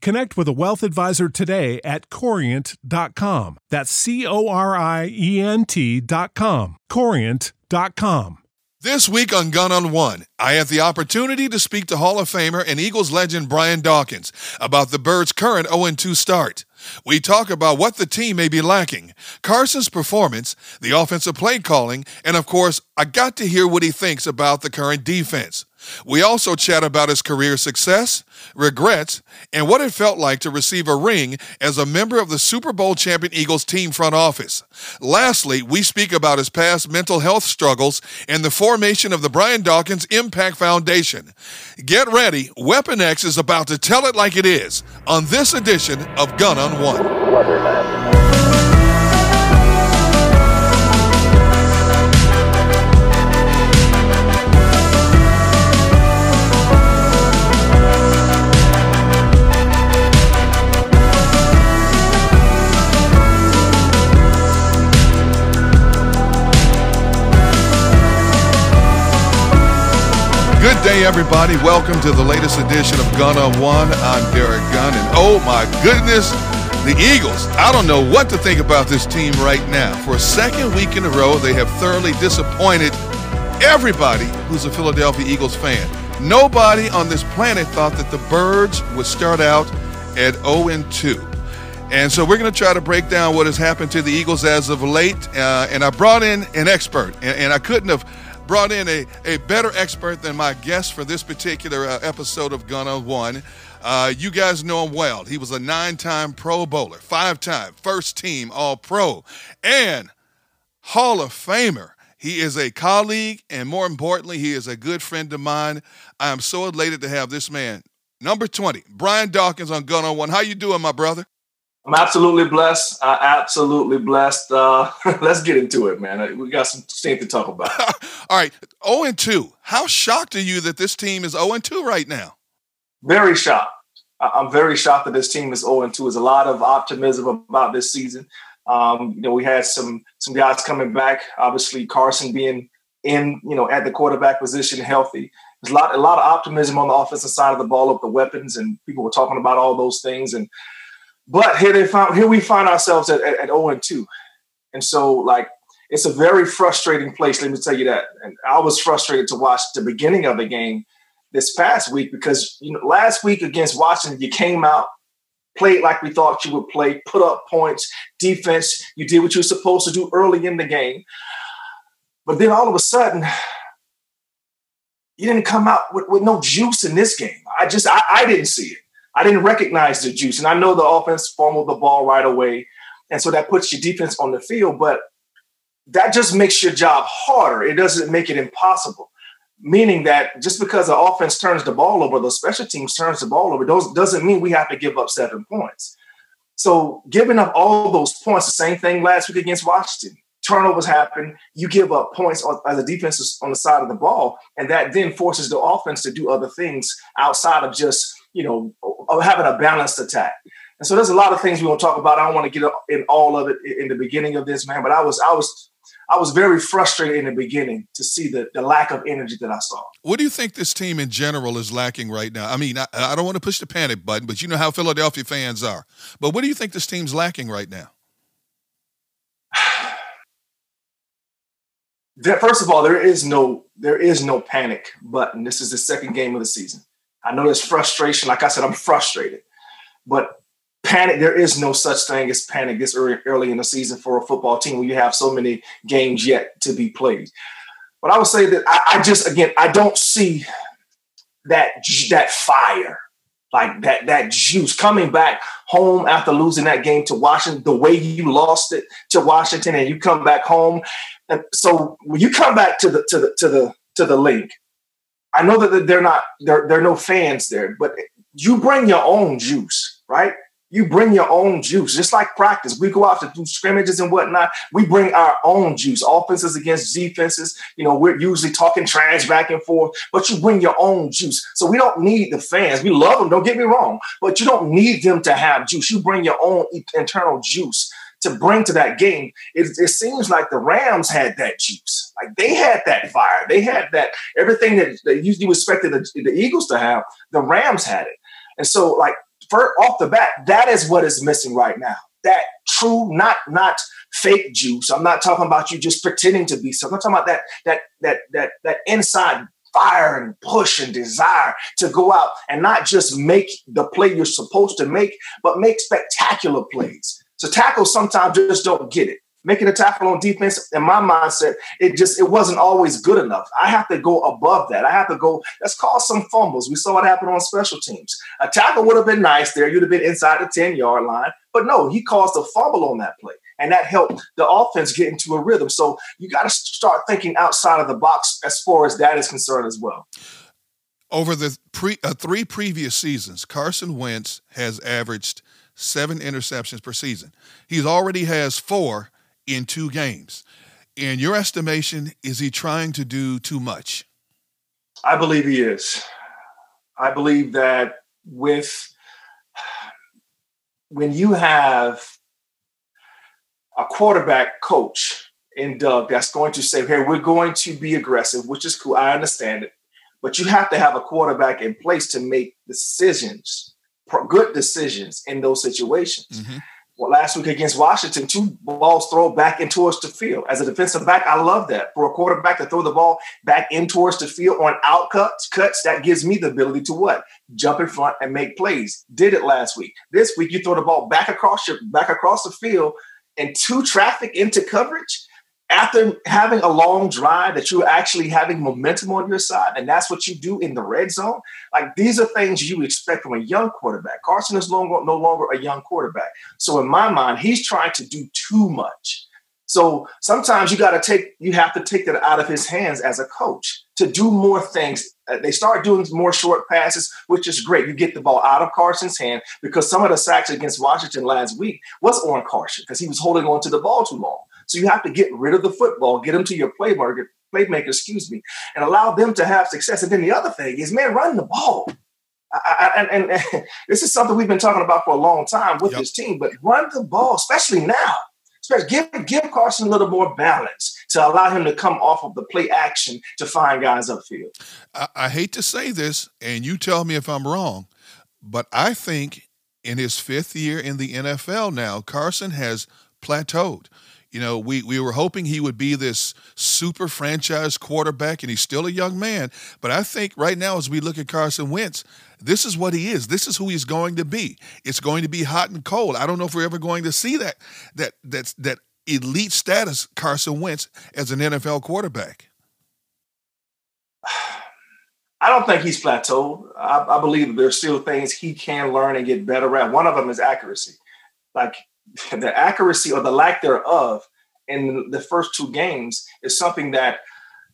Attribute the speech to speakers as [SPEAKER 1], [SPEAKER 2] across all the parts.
[SPEAKER 1] connect with a wealth advisor today at corient.com. That's C O R I E N T.com. Corient.com.
[SPEAKER 2] This week on Gunn on One, I had the opportunity to speak to Hall of Famer and Eagles legend Brian Dawkins about the Birds' current 0 2 start. We talk about what the team may be lacking, Carson's performance, the offensive play calling, and of course, I got to hear what he thinks about the current defense. We also chat about his career success, regrets, and what it felt like to receive a ring as a member of the Super Bowl champion Eagles team front office. Lastly, we speak about his past mental health struggles and the formation of the Brian Dawkins Impact Foundation. Get ready, Weapon X is about to tell it like it is on this edition of Gunn on One. Good day, everybody. Welcome to the latest edition of Gunn on One. I'm Derrick Gunn, and oh my goodness, the Eagles. I don't know what to think about this team right now. For a second week in a row, they have thoroughly disappointed everybody who's a Philadelphia Eagles fan. Nobody on this planet thought that the Birds would start out at 0 2. And so we're going to try to break down what has happened to the Eagles as of late. Uh, and I brought in an expert, and, and I couldn't have brought in a, a better expert than my guest for this particular uh, episode of Gunn on One. Uh, you guys know him well. He was a nine time Pro Bowler, five time first team All Pro, and Hall of Famer. He is a colleague, and more importantly, he is a good friend of mine. I am so elated to have this man, number 20, Brian Dawkins on Gunn on One. How you doing, my brother?
[SPEAKER 3] I'm absolutely blessed. Uh, absolutely blessed. Uh, let's get into it, man. We got some things to talk about.
[SPEAKER 2] All right, 0 and 2. How shocked are you that this team is 0 and 2 right now?
[SPEAKER 3] Very shocked. I'm very shocked that this team is 0 and 2. There's a lot of optimism about this season. Um, you know, we had some some guys coming back. Obviously, Carson being in, you know, at the quarterback position, healthy. There's a lot a lot of optimism on the offensive side of the ball with the weapons, and people were talking about all those things and but here they found here we find ourselves at, at, at 0 and 2. And so like it's a very frustrating place, let me tell you that. And I was frustrated to watch the beginning of the game this past week because you know last week against Washington, you came out, played like we thought you would play, put up points, defense, you did what you were supposed to do early in the game. But then all of a sudden, you didn't come out with, with no juice in this game. I just I, I didn't see it. I didn't recognize the juice. And I know the offense fumbled the ball right away. And so that puts your defense on the field, but that just makes your job harder. It doesn't make it impossible. Meaning that just because the offense turns the ball over, the special teams turns the ball over, those doesn't mean we have to give up seven points. So giving up all those points, the same thing last week against Washington. Turnovers happen, you give up points as a defense on the side of the ball, and that then forces the offense to do other things outside of just you know, having a balanced attack. And so there's a lot of things we want to talk about. I don't want to get in all of it in the beginning of this, man. But I was, I was, I was very frustrated in the beginning to see the, the lack of energy that I saw.
[SPEAKER 2] What do you think this team in general is lacking right now? I mean, I, I don't want to push the panic button, but you know how Philadelphia fans are. But what do you think this team's lacking right now?
[SPEAKER 3] First of all, there is no there is no panic button. This is the second game of the season. I know there's frustration. Like I said, I'm frustrated, but panic. There is no such thing as panic this early, early in the season for a football team when you have so many games yet to be played. But I would say that I, I just again I don't see that that fire like that that juice coming back home after losing that game to Washington, the way you lost it to Washington, and you come back home. And so when you come back to the to the to the to the Linc, I know that they're not there. There are no fans there, but you bring your own juice, right? You bring your own juice, just like practice. We go out to do scrimmages and whatnot. We bring our own juice, offenses against defenses. You know, we're usually talking trash back and forth, but you bring your own juice. So we don't need the fans. We love them, don't get me wrong, but you don't need them to have juice. You bring your own internal juice to bring to that game. It, it seems like the Rams had that juice. Like they had that fire. They had that everything that they usually expected the, the Eagles to have. The Rams had it. And so, like, for, off the bat, that is what is missing right now. That true, not not fake juice. I'm not talking about you just pretending to be something. I'm talking about that that that that that inside fire and push and desire to go out and not just make the play you're supposed to make, but make spectacular plays. So tackles sometimes just don't get it. Making a tackle on defense in my mindset it just it wasn't always good enough. I have to go above that. I have to go let's call some fumbles. We saw what happened on special teams. A tackle would have been nice there. You'd have been inside the 10 yard line. But no he caused a fumble on that play and that helped the offense get into a rhythm. So you got to start thinking outside of the box as far as that is concerned as well.
[SPEAKER 2] Over the pre, uh, three previous seasons carson wentz has averaged seven interceptions per season. He's already has four in two games. In your estimation, is he trying to do too much?
[SPEAKER 3] I believe he is. I believe that with when you have a quarterback coach in Doug that's going to say, hey, we're going to be aggressive, which is cool. I understand it. But you have to have a quarterback in place to make decisions, good decisions in those situations. Mm-hmm well, last week against Washington, two balls thrown back in towards the field. As a defensive back, I love that. For a quarterback to throw the ball back in towards the field on out cuts, cuts, that gives me the ability to what? Jump in front and make plays. Did it last week. This week, you throw the ball back across your back across the field and two traffic into coverage after having a long drive that you're actually having momentum on your side, and that's what you do in the red zone. Like these are things you expect from a young quarterback. Carson is no longer, no longer a young quarterback. So in my mind, he's trying to do too much. So sometimes you got to take, you have to take that out of his hands as a coach to do more things. Uh, they start doing more short passes, which is great. You get the ball out of Carson's hand because some of the sacks against Washington last week was on Carson because he was holding on to the ball too long. So you have to get rid of the football, get them to your playmaker, playmaker, excuse me, and allow them to have success. And then the other thing is, man, run the ball. I, I, and, and, this is something we've been talking about for a long time with yep. this team, but run the ball, especially now. Especially give, give Carson a little more balance to allow him to come off of the play action to find guys upfield.
[SPEAKER 2] I, I hate to say this, and you tell me if I'm wrong, but I think in his fifth year in the NFL now, Carson has plateaued. You know, we, we were hoping he would be this super franchise quarterback, and he's still a young man. But I think right now, as we look at Carson Wentz, this is what he is. This is who he's going to be. It's going to be hot and cold. I don't know if we're ever going to see that that that that elite status Carson Wentz as an NFL quarterback.
[SPEAKER 3] I don't think he's plateaued. I, I believe there's still things he can learn and get better at. One of them is accuracy. Like the accuracy or the lack thereof in the first two games is something that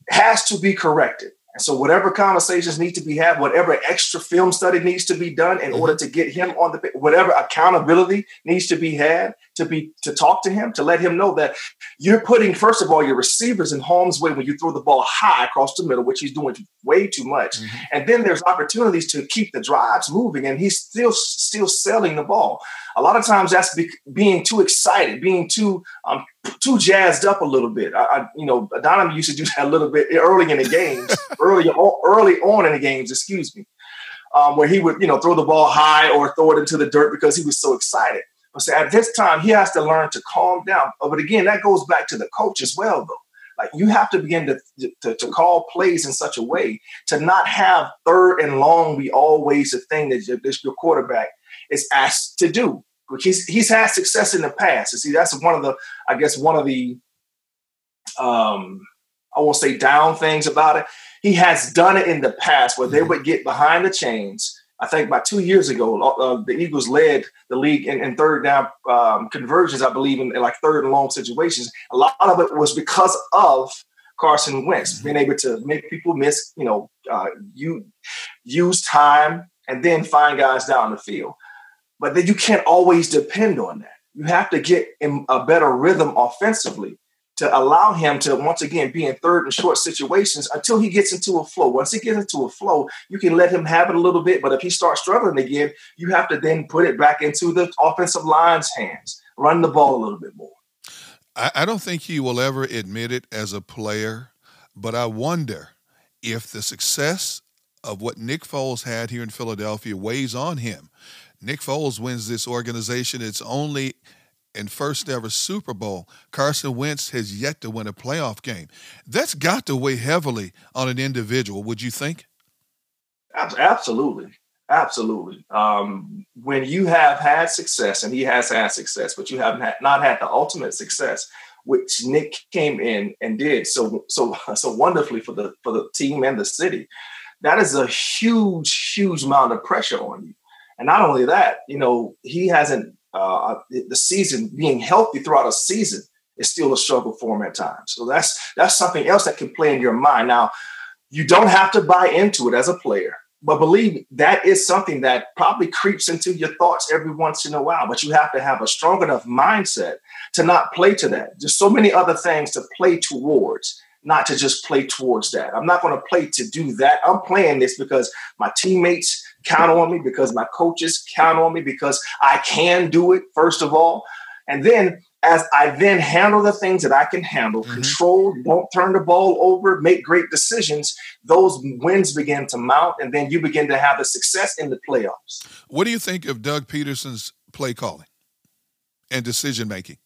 [SPEAKER 3] has to be corrected. And so, whatever conversations need to be had, whatever extra film study needs to be done in mm-hmm. order to get him on the, whatever accountability needs to be had to be to talk to him, to let him know that you're putting first of all your receivers in harm's way when you throw the ball high across the middle, which he's doing way too much. Mm-hmm. And then there's opportunities to keep the drives moving, and he's still still selling the ball. A lot of times that's be, being too excited, being too um, too jazzed up a little bit. I, I, you know, Donovan used to do that a little bit early in the games, early early on in the games. Excuse me, um, where he would you know throw the ball high or throw it into the dirt because he was so excited. But so at this time, he has to learn to calm down. But again, that goes back to the coach as well, though. Like you have to begin to, to, to call plays in such a way to not have third and long be always the thing that your, your quarterback is asked to do. He's he's had success in the past. You see, that's one of the I guess one of the um I won't say down things about it. He has done it in the past where they mm-hmm. would get behind the chains. I think about two years ago, uh, the Eagles led the league in, in third down um, conversions. I believe in, in, like third and long situations. A lot of it was because of Carson Wentz mm-hmm. being able to make people miss, you know, uh, you use time and then find guys down the field. But then you can't always depend on that. You have to get in a better rhythm offensively to allow him to once again be in third and short situations until he gets into a flow. Once he gets into a flow, you can let him have it a little bit. But if he starts struggling again, you have to then put it back into the offensive line's hands, run the ball a little bit more.
[SPEAKER 2] I, I don't think he will ever admit it as a player, but I wonder if the success of what Nick Foles had here in Philadelphia weighs on him Nick Foles wins this organization its only and first ever Super Bowl. Carson Wentz has yet to win a playoff game. That's got to weigh heavily on an individual, would you think?
[SPEAKER 3] Absolutely. Absolutely. Um, when you have had success, and he has had success, but you have not, not had the ultimate success, which Nick came in and did so so so wonderfully for the for the team and the city. That is a huge, huge amount of pressure on you. And not only that, you know, he hasn't uh, the season being healthy throughout a season is still a struggle for him at times. So that's that's something else that can play in your mind. Now, you don't have to buy into it as a player, but believe that is something that probably creeps into your thoughts every once in a while. But you have to have a strong enough mindset to not play to that. There's so many other things to play towards not to just play towards that. I'm not going to play to do that. I'm playing this because my teammates count on me, because my coaches count on me, because I can do it, first of all. And then as I then handle the things that I can handle, mm-hmm. control, don't turn the ball over, make great decisions, those wins begin to mount, and then you begin to have the success in the playoffs.
[SPEAKER 2] What do you think of Doug Pederson's play calling and decision making?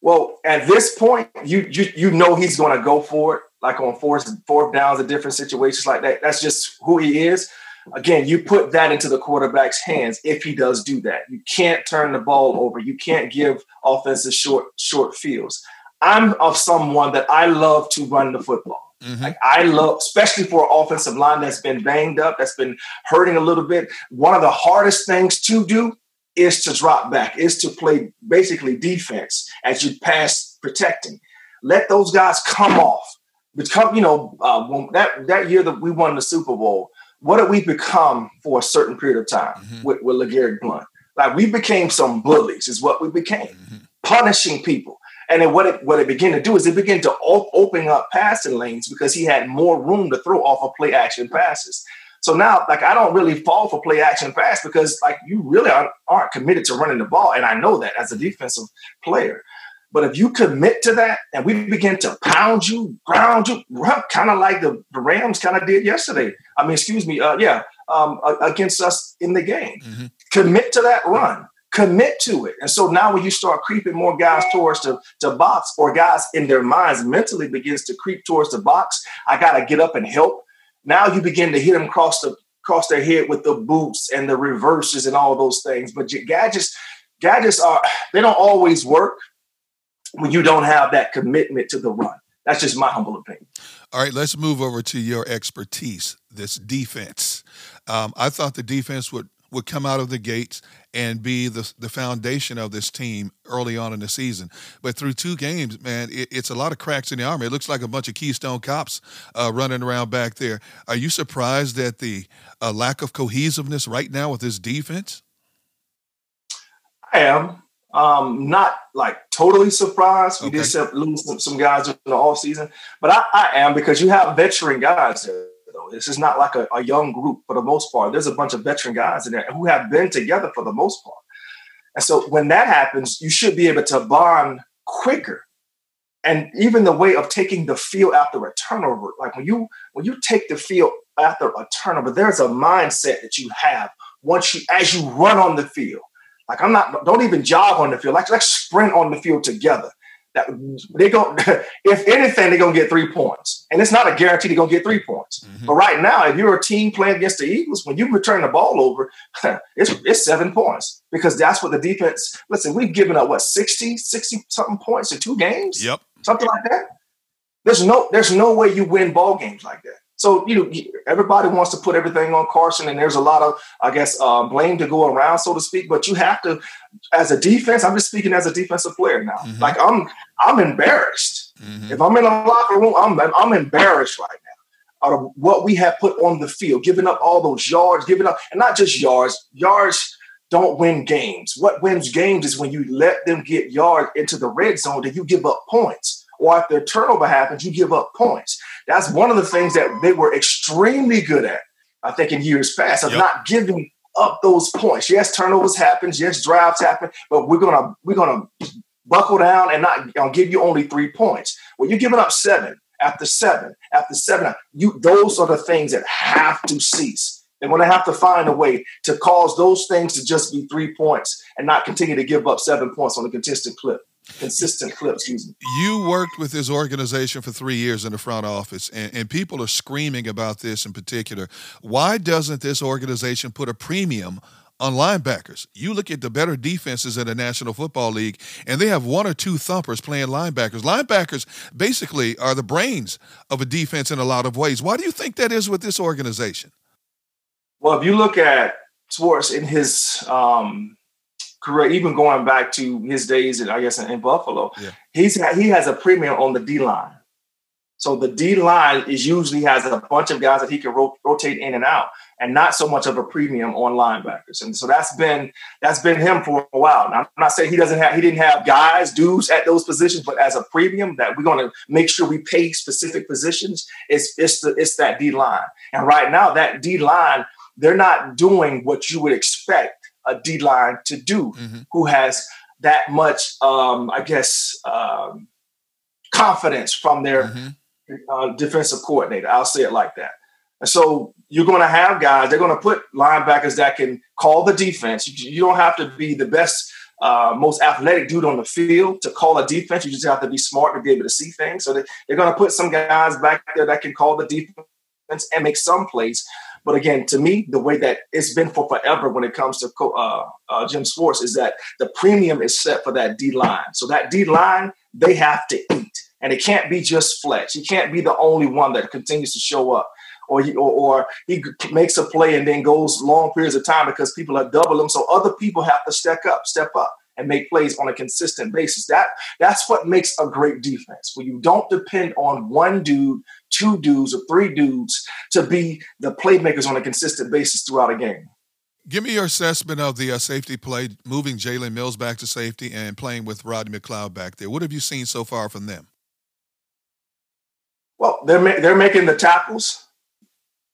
[SPEAKER 3] Well, at this point, you you you know he's going to go for it, like on fourth fourth downs and different situations like that. That's just who he is. Again, you put that into the quarterback's hands if he does do that. You can't turn the ball over. You can't give offenses short short fields. I'm of someone that I love to run the football. Mm-hmm. Like I love, especially for an offensive line that's been banged up, that's been hurting a little bit. One of the hardest things to do is to drop back, is to play basically defense as you pass protecting. Let those guys come off. Become, you know, uh, that that year that we won the Super Bowl, what did we become for a certain period of time mm-hmm. with, with LeGarrette Blunt? Like we became some bullies, is what we became, mm-hmm. punishing people. And then what it what it began to do is it began to op- open up passing lanes because he had more room to throw off of play action passes. So now, like, I don't really fall for play action pass because, like, you really aren't, aren't committed to running the ball. And I know that as a defensive player. But if you commit to that and we begin to pound you, ground you, kind of like the, the Rams kind of did yesterday. I mean, excuse me, uh, yeah, um, against us in the game. Mm-hmm. Commit to that run. Commit to it. And so now when you start creeping more guys towards the, the box or guys in their minds mentally begins to creep towards the box, I got to get up and help. Now you begin to hit them across the across their head with the boots and the reverses and all those things. But gadgets, gadgets are they don't always work when you don't have that commitment to the run. That's just my humble opinion.
[SPEAKER 2] All right, let's move over to your expertise, this defense. Um, I thought the defense would would come out of the gates and be the, the foundation of this team early on in the season. But through two games, man, it, it's a lot of cracks in the armor. It looks like a bunch of Keystone cops uh, running around back there. Are you surprised at the uh, lack of cohesiveness right now with this defense?
[SPEAKER 3] I am. Um, not like totally surprised. We okay. did lose some, some guys in the off season, but I, I am because you have veteran guys there though. This is not like a, a, young group for the most part. There's a bunch of veteran guys in there who have been together for the most part. And so when that happens, you should be able to bond quicker. And even the way of taking the field after a turnover, like when you when you take the field after a turnover, there's a mindset that you have once you as you run on the field. Like I'm not don't even jog on the field. Like let's sprint on the field together. That they go if anything, they're gonna get three points. And it's not a guarantee they're gonna get three points. Mm-hmm. But right now, if you're a team playing against the Eagles, when you return the ball over, it's it's seven points. Because that's what the defense listen, we've given up what 60, 60 something points in two games.
[SPEAKER 2] Yep.
[SPEAKER 3] Something like that. There's no there's no way you win ball games like that. So you know, everybody wants to put everything on Carson, and there's a lot of, I guess, uh, blame to go around, so to speak. But you have to, as a defense, I'm just speaking as a defensive player now. Mm-hmm. Like I'm, I'm embarrassed. Mm-hmm. If I'm in a locker room, I'm, I'm embarrassed right now out of what we have put on the field, giving up all those yards, giving up, and not just yards. Yards don't win games. What wins games is when you let them get yards into the red zone, that you give up points or if the turnover happens, you give up points. That's one of the things that they were extremely good at, I think, in years past, of yep. not giving up those points. Yes, turnovers happen, yes, drives happen, but we're gonna we're gonna buckle down and not I'll give you only three points. Well, you're giving up seven after seven after seven. You those are the things that have to cease. They're going to have to find a way to cause those things to just be three points and not continue to give up seven points on a consistent clip consistent clips. Excuse me.
[SPEAKER 2] You worked with this organization for three years in the front office, and, and people are screaming about this in particular. Why doesn't this organization put a premium on linebackers. You look at the better defenses in the National Football League, and they have one or two thumpers playing linebackers. Linebackers basically are the brains of a defense in a lot of ways. Why do you think that is with this organization?
[SPEAKER 3] Well, if you look at Schwartz in his um, career, even going back to his days, in, I guess, in, in Buffalo, yeah. he's he has a premium on the D line. So the D line is usually has a bunch of guys that he can ro- rotate in and out, and not so much of a premium on linebackers. And so that's been that's been him for a while. Now I'm not saying he doesn't have he didn't have guys dudes at those positions, but as a premium that we're going to make sure we pay specific positions. It's it's the it's that D line, and right now that D line they're not doing what you would expect a D line to do, mm-hmm. who has that much, um, I guess, um, confidence from their mm-hmm. uh, defensive coordinator. I'll say it like that. And so you're going to have guys, they're going to put linebackers that can call the defense. You, you don't have to be the best, uh, most athletic dude on the field to call a defense. You just have to be smart to be able to see things. So they, they're going to put some guys back there that can call the defense and make some plays. But again, to me, the way that it's been for forever when it comes to uh, uh, Jim is that the premium is set for that D line. So that D line, they have to eat, and it can't be just Fletch. He can't be the only one that continues to show up. Or he, or, or he makes a play and then goes long periods of time because people are double him. So other people have to step up, step up and make plays on a consistent basis. That that's what makes a great defense. When you don't depend on one dude, two dudes, or three dudes to be the playmakers on a consistent basis throughout a game.
[SPEAKER 2] Give me your assessment of the uh, safety play, moving Jalen Mills back to safety and playing with Rodney McLeod back there. What have you seen so far from them?
[SPEAKER 3] Well, they're ma- they're making the tackles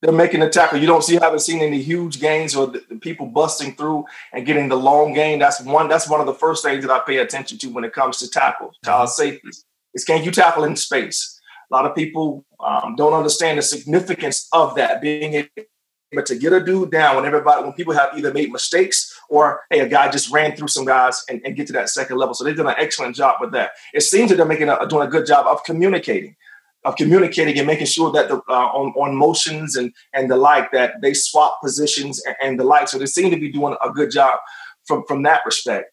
[SPEAKER 3] they're making the tackle. You don't see, haven't seen any huge gains or the, the people busting through and getting the long gain. That's one. That's one of the first things that I pay attention to when it comes to tackles, child mm-hmm. safeties. Is can you tackle in space? A lot of people um, don't understand the significance of that being able to get a dude down when everybody, when people have either made mistakes or hey, a guy just ran through some guys and, and get to that second level. So they've done an excellent job with that. It seems that they're making a, doing a good job of communicating of communicating and making sure that the uh, on, on motions and and the like that they swap positions and, and, the like. So they seem to be doing a good job from from that respect.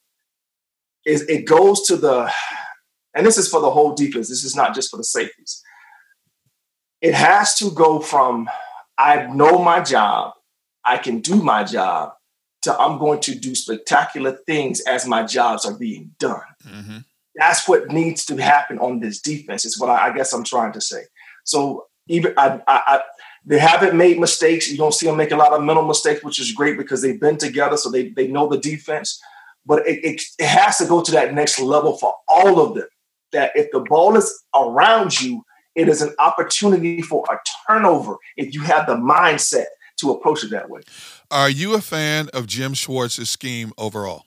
[SPEAKER 3] Is it goes to the and this is for the whole defense. This is not just for the safeties. It has to go from I know my job, I can do my job, to I'm going to do spectacular things as my jobs are being done. Mm-hmm that's what needs to happen on this defense. Is what I, I guess I'm trying to say. So even I, I, I, they haven't made mistakes. You don't see them make a lot of mental mistakes, which is great because they've been together, so they they know the defense. But it, it, it has to go to that next level for all of them. That if the ball is around you, it is an opportunity for a turnover if you have the mindset to approach it that way.
[SPEAKER 2] Are you a fan of Jim Schwartz's scheme overall?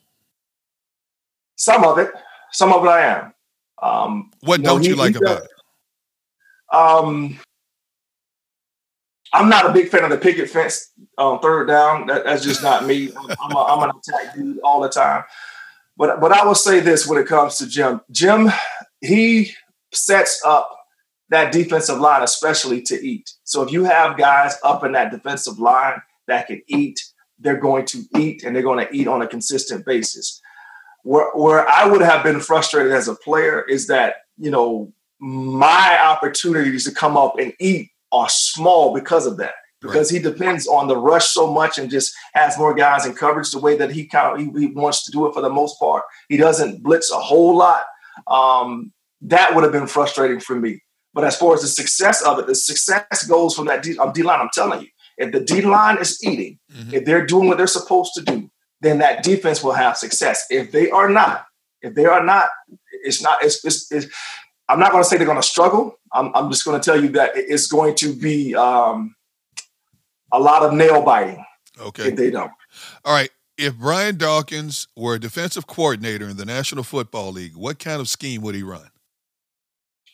[SPEAKER 3] Some of it. Some of it I am.
[SPEAKER 2] Um, what you know, don't he, you like about it?
[SPEAKER 3] Um, I'm not a big fan of the picket fence um, third down. That, that's just not me. I'm, a, I'm an attack dude all the time. But but I will say this when it comes to Jim. Jim, he sets up that defensive line, especially to eat. So if you have guys up in that defensive line that can eat, they're going to eat and they're going to eat on a consistent basis. Where, where I would have been frustrated as a player is that, you know, my opportunities to come up and eat are small because of that. Because right. he depends on the rush so much and just has more guys in coverage the way that he kind of he, he wants to do it for the most part. He doesn't blitz a whole lot. Um, that would have been frustrating for me. But as far as the success of it, the success goes from that D, um, D line. I'm telling you, if the D line is eating, mm-hmm. if they're doing what they're supposed to do, then that defense will have success. If they are not, if they are not, it's not. It's. it's, it's I'm not going to say they're going to struggle. I'm, I'm just going to tell you that it's going to be um, a lot of nail biting.
[SPEAKER 2] Okay.
[SPEAKER 3] If they don't.
[SPEAKER 2] All right. If Brian Dawkins were a defensive coordinator in the National Football League, what kind of scheme would he run?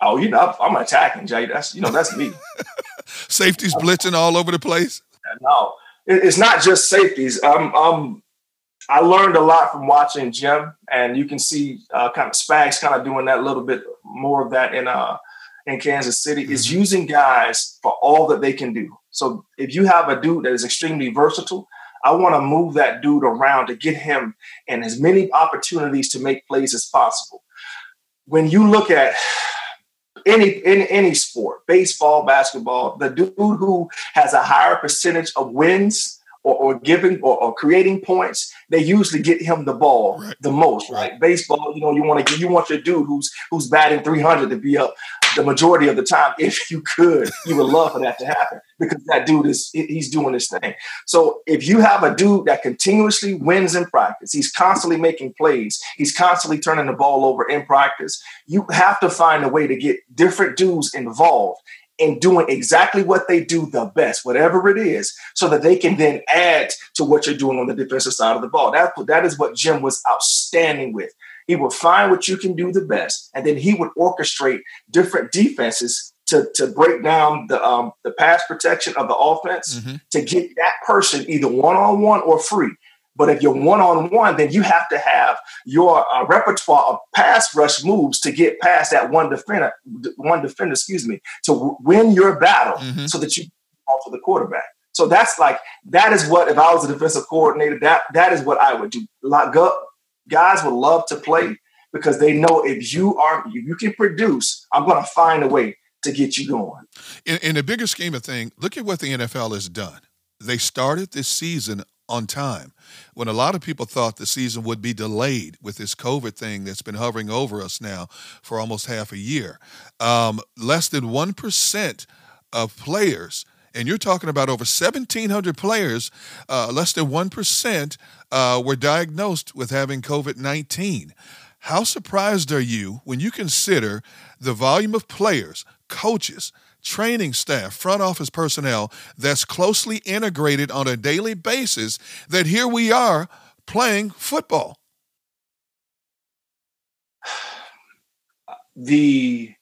[SPEAKER 3] Oh, you know, I'm attacking, Jay. That's you know, that's me.
[SPEAKER 2] Safeties blitzing all over the place.
[SPEAKER 3] No, it's not just safeties. Um, um, I learned a lot from watching Jim, and you can see uh, kind of Spags kind of doing that a little bit more of that in uh in Kansas City. Mm-hmm. Is using guys for all that they can do. So if you have a dude that is extremely versatile, I want to move that dude around to get him and as many opportunities to make plays as possible. When you look at any in any sport, baseball, basketball, the dude who has a higher percentage of wins or, or giving or, or, creating points, they usually get him the ball right. the most. Right? right? Baseball, you know, you want to you want your dude who's who's batting 300 to be up the majority of the time. If you could, you would love for that to happen because that dude is he's doing this thing. So if you have a dude that continuously wins in practice, he's constantly making plays, he's constantly turning the ball over in practice. You have to find a way to get different dudes involved in doing exactly what they do the best, whatever it is, so that they can then add to what you're doing on the defensive side of the ball. That, that is what Jim was outstanding with. He would find what you can do the best, and then he would orchestrate different defenses to, to break down the um, the pass protection of the offense mm-hmm. to get that person either one on one or free. But if you're one on one, then you have to have your uh, repertoire of pass rush moves to get past that one defender, one defender, excuse me, to w- win your battle mm-hmm. so that you off to the quarterback. So that's like that is what if I was a defensive coordinator, that that is what I would do. Like guys would love to play because they know if you are if you can produce, I'm going to find a way to get you going.
[SPEAKER 2] In, in the bigger scheme of things, look at what the NFL has done. They started this season on time when a lot of people thought the season would be delayed with this COVID thing that's been hovering over us now for almost half a year. Um, less than 1% of players, and you're talking about over 1,700 players, uh, less than 1% uh, were diagnosed with having COVID 19. How surprised are you when you consider the volume of players, coaches, training staff, front office personnel that's closely integrated on a daily basis that here we are playing football?
[SPEAKER 3] The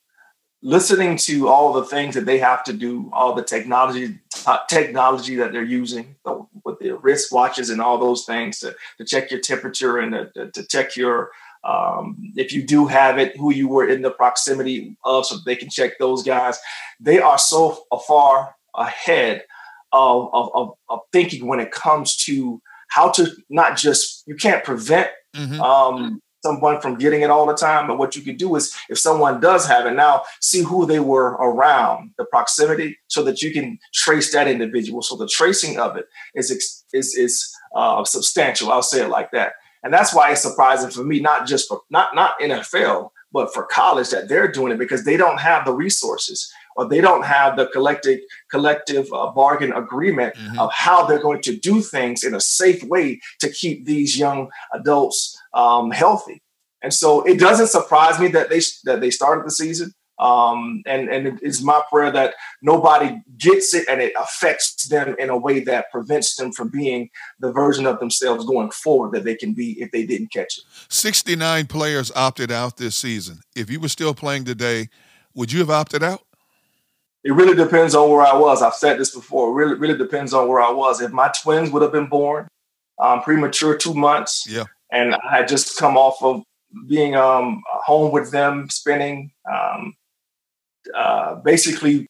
[SPEAKER 3] listening to all the things that they have to do, all the technology uh, technology that they're using with the wrist watches and all those things to, to check your temperature and to, to check your um, if you do have it, who you were in the proximity of, so they can check those guys. They are so far ahead of, of, of, of thinking when it comes to how to not just you can't prevent mm-hmm. um, someone from getting it all the time. But what you can do is, if someone does have it now, see who they were around, the proximity, so that you can trace that individual. So the tracing of it is is is uh, substantial. I'll say it like that, and that's why it's surprising for me, not just for not not NFL, but for college that they're doing it because they don't have the resources or they don't have the collective collective uh, bargain agreement mm-hmm. of how they're going to do things in a safe way to keep these young adults um, healthy. And so it doesn't surprise me that they that they started the season Um, and and it's my prayer that nobody gets it and it affects them in a way that prevents them from being the version of themselves going forward that they can be if they didn't catch it.
[SPEAKER 2] 69 players opted out this season. If you were still playing today, would you have opted out?
[SPEAKER 3] It really depends on where I was. I've said this before. It really, really depends on where I was. If my twins would have been born um, premature two months,
[SPEAKER 2] yeah,
[SPEAKER 3] and I had just come off of being um, home with them, spending um, uh, basically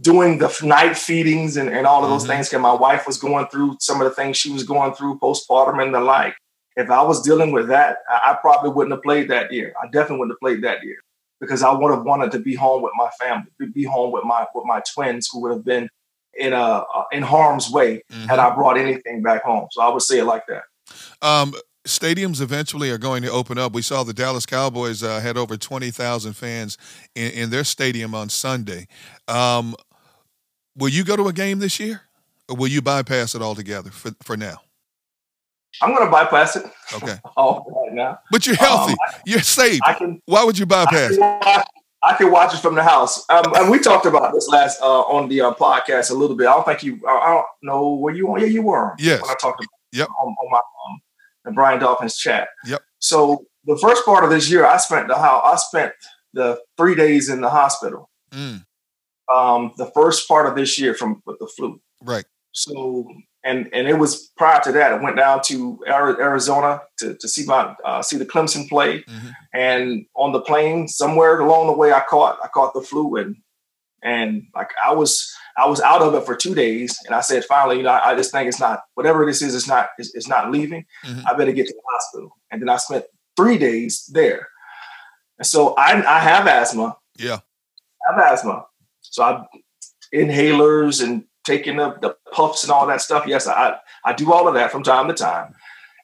[SPEAKER 3] doing the night feedings and, and all of those mm-hmm. things. And my wife was going through some of the things she was going through postpartum and the like. If I was dealing with that, I, I probably wouldn't have played that year. I definitely wouldn't have played that year because I would have wanted to be home with my family, be home with my with my twins who would have been in a uh, in harm's way mm-hmm. had I brought anything back home. So I would say it like that.
[SPEAKER 2] Um, stadiums eventually are going to open up. We saw the Dallas Cowboys uh, had over 20,000 fans in, in, their stadium on Sunday. Um, will you go to a game this year or will you bypass it altogether for, for now?
[SPEAKER 3] I'm going to bypass it.
[SPEAKER 2] Okay.
[SPEAKER 3] oh, right now.
[SPEAKER 2] But you're healthy. Um, you're safe. Can, Why would you bypass
[SPEAKER 3] I can, watch, I can watch it from the house. Um, and we talked about this last uh, on the uh, podcast a little bit. I don't think you. I don't know where you were. Yeah, you were.
[SPEAKER 2] Yes.
[SPEAKER 3] When I talked about
[SPEAKER 2] yep.
[SPEAKER 3] on, on my um, the Brian Dolphins chat.
[SPEAKER 2] Yep.
[SPEAKER 3] So the first part of this year, I spent the how I spent the three days in the hospital.
[SPEAKER 2] Mm.
[SPEAKER 3] Um, the first part of this year from with the flu.
[SPEAKER 2] Right.
[SPEAKER 3] So and and it was prior to that. I went down to Arizona to, to see my uh, see the Clemson play, mm-hmm. and on the plane somewhere along the way, I caught I caught the flu, and and like I was I was out of it for two days, and I said finally, you know, I, I just think it's not whatever this is, it's not it's, it's not leaving. Mm-hmm. I better get to the hospital, and then I spent three days there, and so I I have asthma.
[SPEAKER 2] Yeah,
[SPEAKER 3] I have asthma, so I inhalers and taking the, the puffs and all that stuff. Yes, I I do all of that from time to time.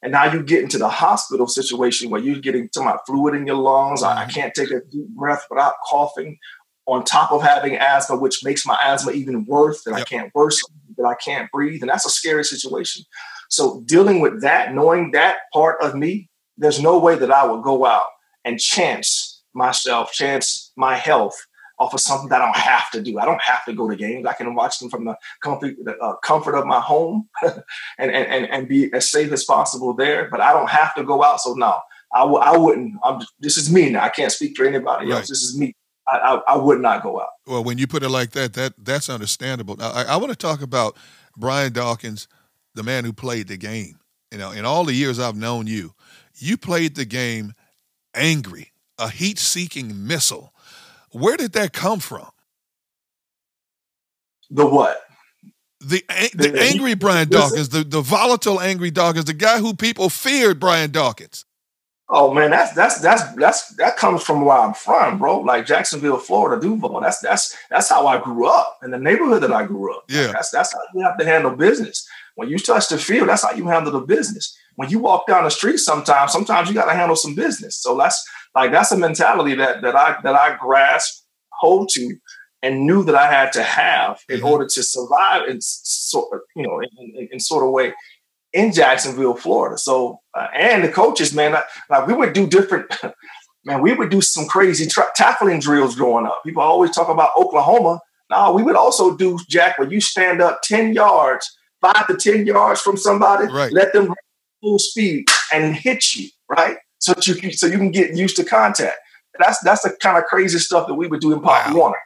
[SPEAKER 3] And now you get into the hospital situation where you're getting to my fluid in your lungs. I, I, mm-hmm. can't take a deep breath without coughing. On top of having asthma, which makes my asthma even worse, that yep. I can't worse, that I can't breathe, and that's a scary situation. So dealing with that, knowing that part of me, there's no way that I would go out and chance myself, chance my health off of something that I don't have to do. I don't have to go to games. I can watch them from the comfort, the, uh, comfort of my home and, and, and be as safe as possible there. But I don't have to go out. So no, I w- I wouldn't. I'm, this is me now. I can't speak for anybody right. else. This is me. I, I, I, would not go out.
[SPEAKER 2] Well, when you put it like that, that that's understandable. Now, I, I want to talk about Brian Dawkins, the man who played the game. You know, in all the years I've known you, you played the game angry, a heat-seeking missile where did that come from?
[SPEAKER 3] The what?
[SPEAKER 2] The the, the angry Brian Dawkins, the, the volatile angry Dawkins, the guy who people feared Brian Dawkins.
[SPEAKER 3] Oh man, that's that's that's that's that comes from where I'm from, bro. Like Jacksonville, Florida, Duval. That's that's that's how I grew up in the neighborhood that I grew up.
[SPEAKER 2] Yeah,
[SPEAKER 3] that's that's how you have to handle business. When you touch the field, that's how you handle the business. When you walk down the street, sometimes sometimes you got to handle some business. So that's like that's a mentality that that I that I grasped hold to and knew that I had to have in mm-hmm. order to survive in sort of, you know in, in, in, sort of way in Jacksonville, Florida. So uh, and the coaches, man, like we would do different. man, we would do some crazy tra- tackling drills growing up. People always talk about Oklahoma. No, we would also do Jack where you stand up ten yards, five to ten yards from somebody,
[SPEAKER 2] right.
[SPEAKER 3] let them full speed and hit you, right? so you can, so you can get used to contact. That's that's the kind of crazy stuff that we would do in Pop wow. Warner.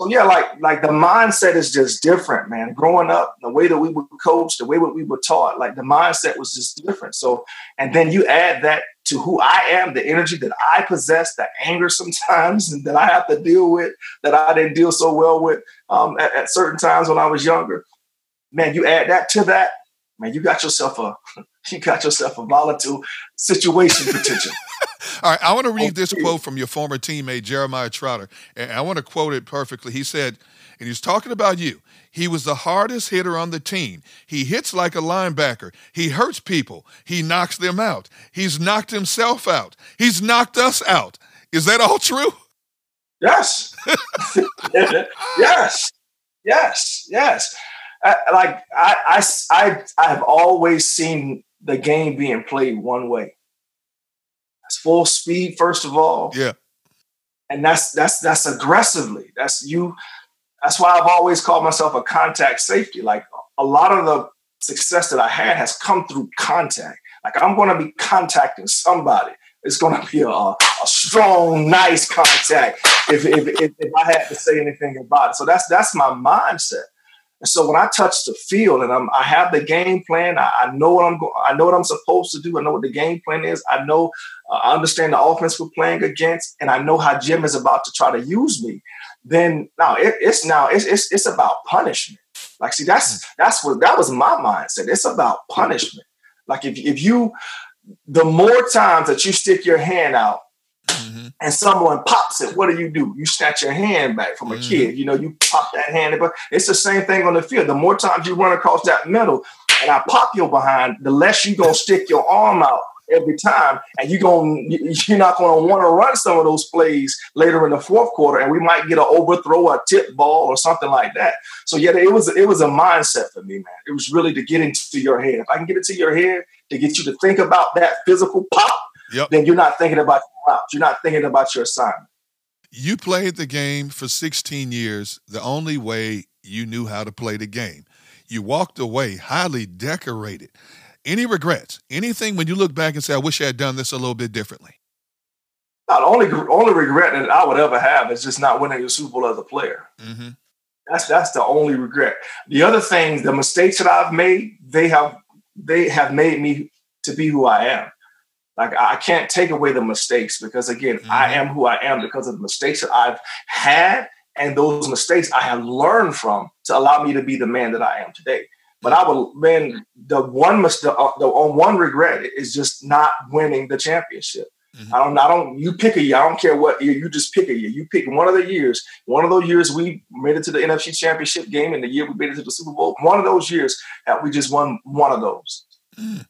[SPEAKER 3] So yeah, like like the mindset is just different, man. Growing up, the way that we were coached, the way that we were taught, like the mindset was just different. So, and then you add that to who I am, the energy that I possess, the anger sometimes and that I have to deal with, that I didn't deal so well with um, at, at certain times when I was younger. Man, you add that to that, man, you got yourself a you got yourself a volatile situation potential.
[SPEAKER 2] All right, I want to read this quote from your former teammate Jeremiah Trotter, and I want to quote it perfectly. He said, and he's talking about you. He was the hardest hitter on the team. He hits like a linebacker. He hurts people. He knocks them out. He's knocked himself out. He's knocked us out. Is that all true?
[SPEAKER 3] Yes. yes. Yes. Yes. I, like I, I, I, I have always seen the game being played one way. It's full speed, first of all.
[SPEAKER 2] Yeah.
[SPEAKER 3] and that's that's that's aggressively. That's you. That's why I've always called myself a contact safety. Like a lot of the success that I had has come through contact. Like I'm going to be contacting somebody. It's going to be a, a strong, nice contact if, if, if, if I had to say anything about it. So that's that's my mindset. And so when I touch the field and I'm, I have the game plan, I, I know what I'm going, I know what I'm supposed to do. I know what the game plan is. I know, uh, I understand the offense we're playing against, and I know how Jim is about to try to use me. Then now it, it's now it's, it's it's about punishment. Like, see, that's mm. that's what that was my mindset. It's about punishment. Like if if you, the more times that you stick your hand out mm-hmm. and someone pops it, what do you do? You snatch your hand back from a mm-hmm. kid. You know, you pop that hand. But it's the same thing on the field. The more times you run across that middle and I pop your behind, the less you're gonna stick your arm out every time, and you're going you're not going to want to run some of those plays later in the fourth quarter, and we might get an overthrow, a tip ball, or something like that. So yeah, it was it was a mindset for me, man. It was really to get into your head. If I can get into your head to get you to think about that physical pop, yep. then you're not thinking about your route. You're not thinking about your assignment.
[SPEAKER 2] You played the game for 16 years the only way you knew how to play the game. You walked away highly decorated. Any regrets? Anything when you look back and say, I wish I had done this a little bit differently?
[SPEAKER 3] Not the only only regret that I would ever have is just not winning the Super Bowl as a player. Mm-hmm. That's that's the only regret. The other things, the mistakes that I've made, they have they have made me to be who I am. Like I can't take away the mistakes because again, mm-hmm. I am who I am because of the mistakes that I've had and those mistakes I have learned from to allow me to be the man that I am today. But I would, man, the one must the, uh, the on one regret is just not winning the championship. Mm-hmm. I don't, I don't. You pick a year. I don't care what year. You just pick a year. You pick one of the years. One of those years we made it to the NFC Championship game, and the year we made it to the Super Bowl. One of those years that we just won one of those.
[SPEAKER 2] Mm.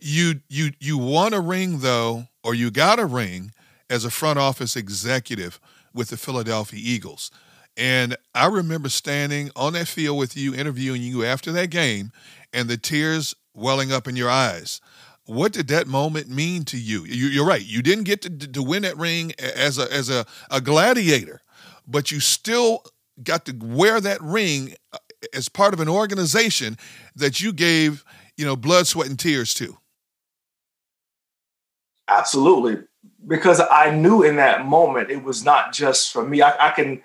[SPEAKER 2] You you you won a ring though, or you got a ring as a front office executive with the Philadelphia Eagles. And I remember standing on that field with you, interviewing you after that game, and the tears welling up in your eyes. What did that moment mean to you? you are right. You didn't get to, to win that ring as a as a, a gladiator, but you still got to wear that ring uh, as part of an organization that you gave, you know, blood, sweat, and tears too?
[SPEAKER 3] Absolutely, because I knew in that moment it was not just for me. I, I can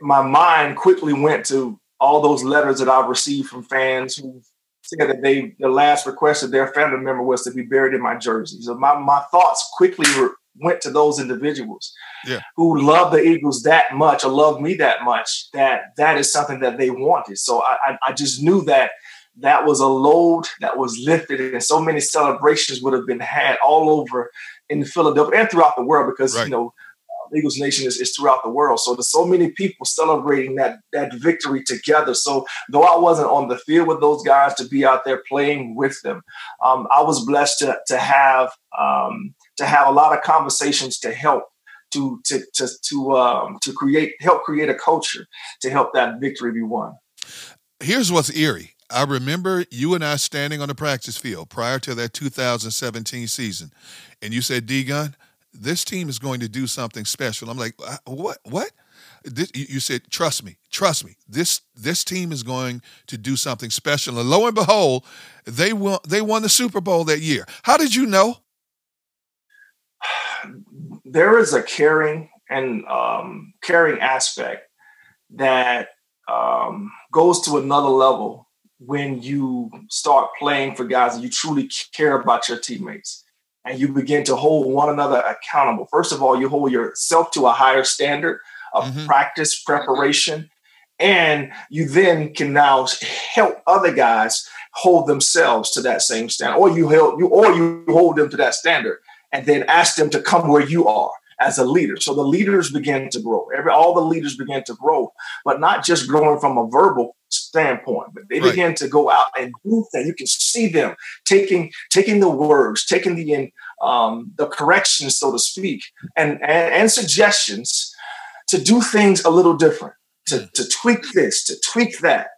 [SPEAKER 3] my mind quickly went to all those letters that I've received from fans who said that they the last request of their family member was to be buried in my jersey. So my, my thoughts quickly re- went to those individuals yeah. who love the Eagles that much or love me that much that that is something that they wanted. So I, I, I just knew that that was a load that was lifted and so many celebrations would have been had all over in Philadelphia and throughout the world because right. you know Eagles Nation is, is throughout the world. So there's so many people celebrating that that victory together. So though I wasn't on the field with those guys to be out there playing with them, um, I was blessed to to have um, to have a lot of conversations to help to to to to um, to create help create a culture to help that victory be won.
[SPEAKER 2] Here's what's eerie. I remember you and I standing on the practice field prior to that 2017 season, and you said, D Gunn, this team is going to do something special. I'm like, uh, what? What? This, you said, trust me, trust me. This this team is going to do something special. And lo and behold, they won. They won the Super Bowl that year. How did you know?
[SPEAKER 3] There is a caring and um, caring aspect that um, goes to another level when you start playing for guys and you truly care about your teammates and you begin to hold one another accountable. First of all, you hold yourself to a higher standard of mm-hmm. practice, preparation, and you then can now help other guys hold themselves to that same standard, or you help you, or you hold them to that standard, and then ask them to come where you are as a leader. So the leaders begin to grow. Every all the leaders begin to grow, but not just growing from a verbal standpoint, but they right. begin to go out and do things. You can see them taking taking the words, taking the um, the corrections, so to speak, and, and and suggestions to do things a little different, to to tweak this, to tweak that.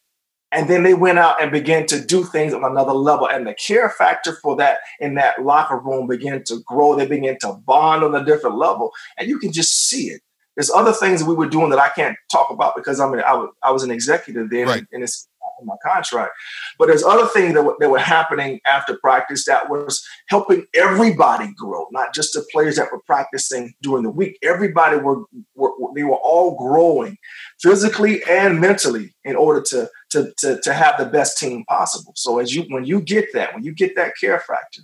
[SPEAKER 3] And then they went out and began to do things on another level. And the care factor for that in that locker room began to grow. They began to bond on a different level. And you can just see it. there's other things we were doing that I can't talk about because I'm I was, I was an executive then,
[SPEAKER 2] right.
[SPEAKER 3] and, it's my contract. But there's other things that, that were happening after practice that was helping everybody grow, not just the players that were practicing during the week. Everybody were, were they were all growing physically and mentally in order to, to, to, to have the best team possible. So as you when you get that, when you get that care factor,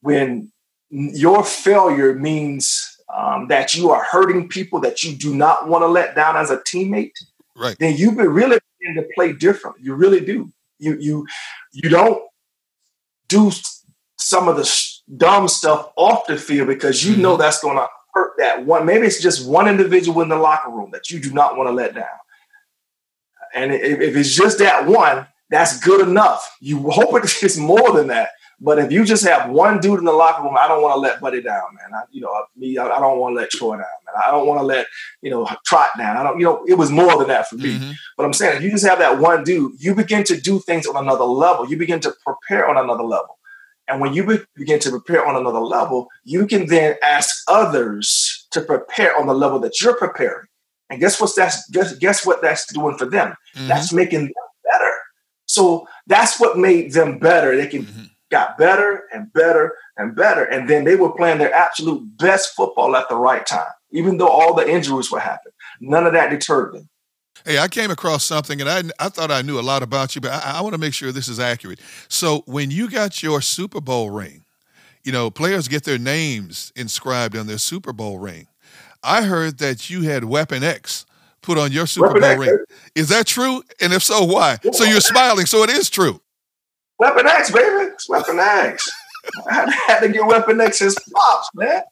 [SPEAKER 3] when your failure means um, that you are hurting people that you do not want to let down as a teammate,
[SPEAKER 2] right?
[SPEAKER 3] Then you really begin to play different. You really do. You you you don't do some of the dumb stuff off the field because you mm-hmm. know that's going to hurt that one. Maybe it's just one individual in the locker room that you do not want to let down. And if, if it's just that one, that's good enough. You hope it's more than that. But if you just have one dude in the locker room, I don't want to let Buddy down, man. I, you know, me, I, I don't want to let Troy down, man. I don't want to let you know Trot down. I don't, you know, it was more than that for me. Mm-hmm. But I'm saying, if you just have that one dude, you begin to do things on another level. You begin to prepare on another level, and when you be- begin to prepare on another level, you can then ask others to prepare on the level that you're preparing. And guess what? That's guess, guess what that's doing for them. Mm-hmm. That's making them better. So that's what made them better. They can. Mm-hmm got better and better and better. And then they were playing their absolute best football at the right time, even though all the injuries were happening. None of that deterred them.
[SPEAKER 2] Hey, I came across something and I, I thought I knew a lot about you, but I, I want to make sure this is accurate. So when you got your Super Bowl ring, you know, players get their names inscribed on their Super Bowl ring. I heard that you had Weapon X put on your Super Weapon Bowl X, ring. Is that true? And if so, why? So you're smiling, so it is true.
[SPEAKER 3] Weapon X, baby. It's Weapon X. I had to get Weapon X his pops, man.